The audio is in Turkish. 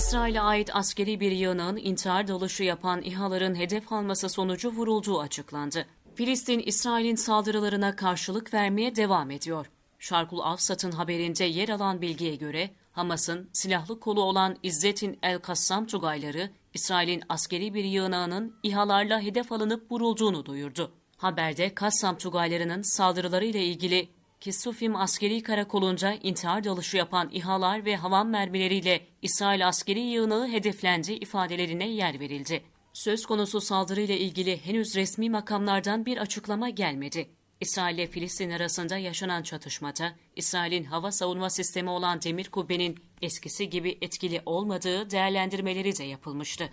İsrail'e ait askeri bir yığınağın intihar dalışı yapan İHA'ların hedef alması sonucu vurulduğu açıklandı. Filistin, İsrail'in saldırılarına karşılık vermeye devam ediyor. Şarkul Avsat'ın haberinde yer alan bilgiye göre Hamas'ın silahlı kolu olan İzzettin el-Kassam Tugayları, İsrail'in askeri bir yığınağının İHA'larla hedef alınıp vurulduğunu duyurdu. Haberde Kassam Tugaylarının saldırılarıyla ilgili Kisufim askeri karakolunca intihar dalışı yapan İHA'lar ve havan mermileriyle İsrail askeri yığınağı hedeflendi ifadelerine yer verildi. Söz konusu saldırıyla ilgili henüz resmi makamlardan bir açıklama gelmedi. İsrail ile Filistin arasında yaşanan çatışmada İsrail'in hava savunma sistemi olan Demir Kubbe'nin eskisi gibi etkili olmadığı değerlendirmeleri de yapılmıştı.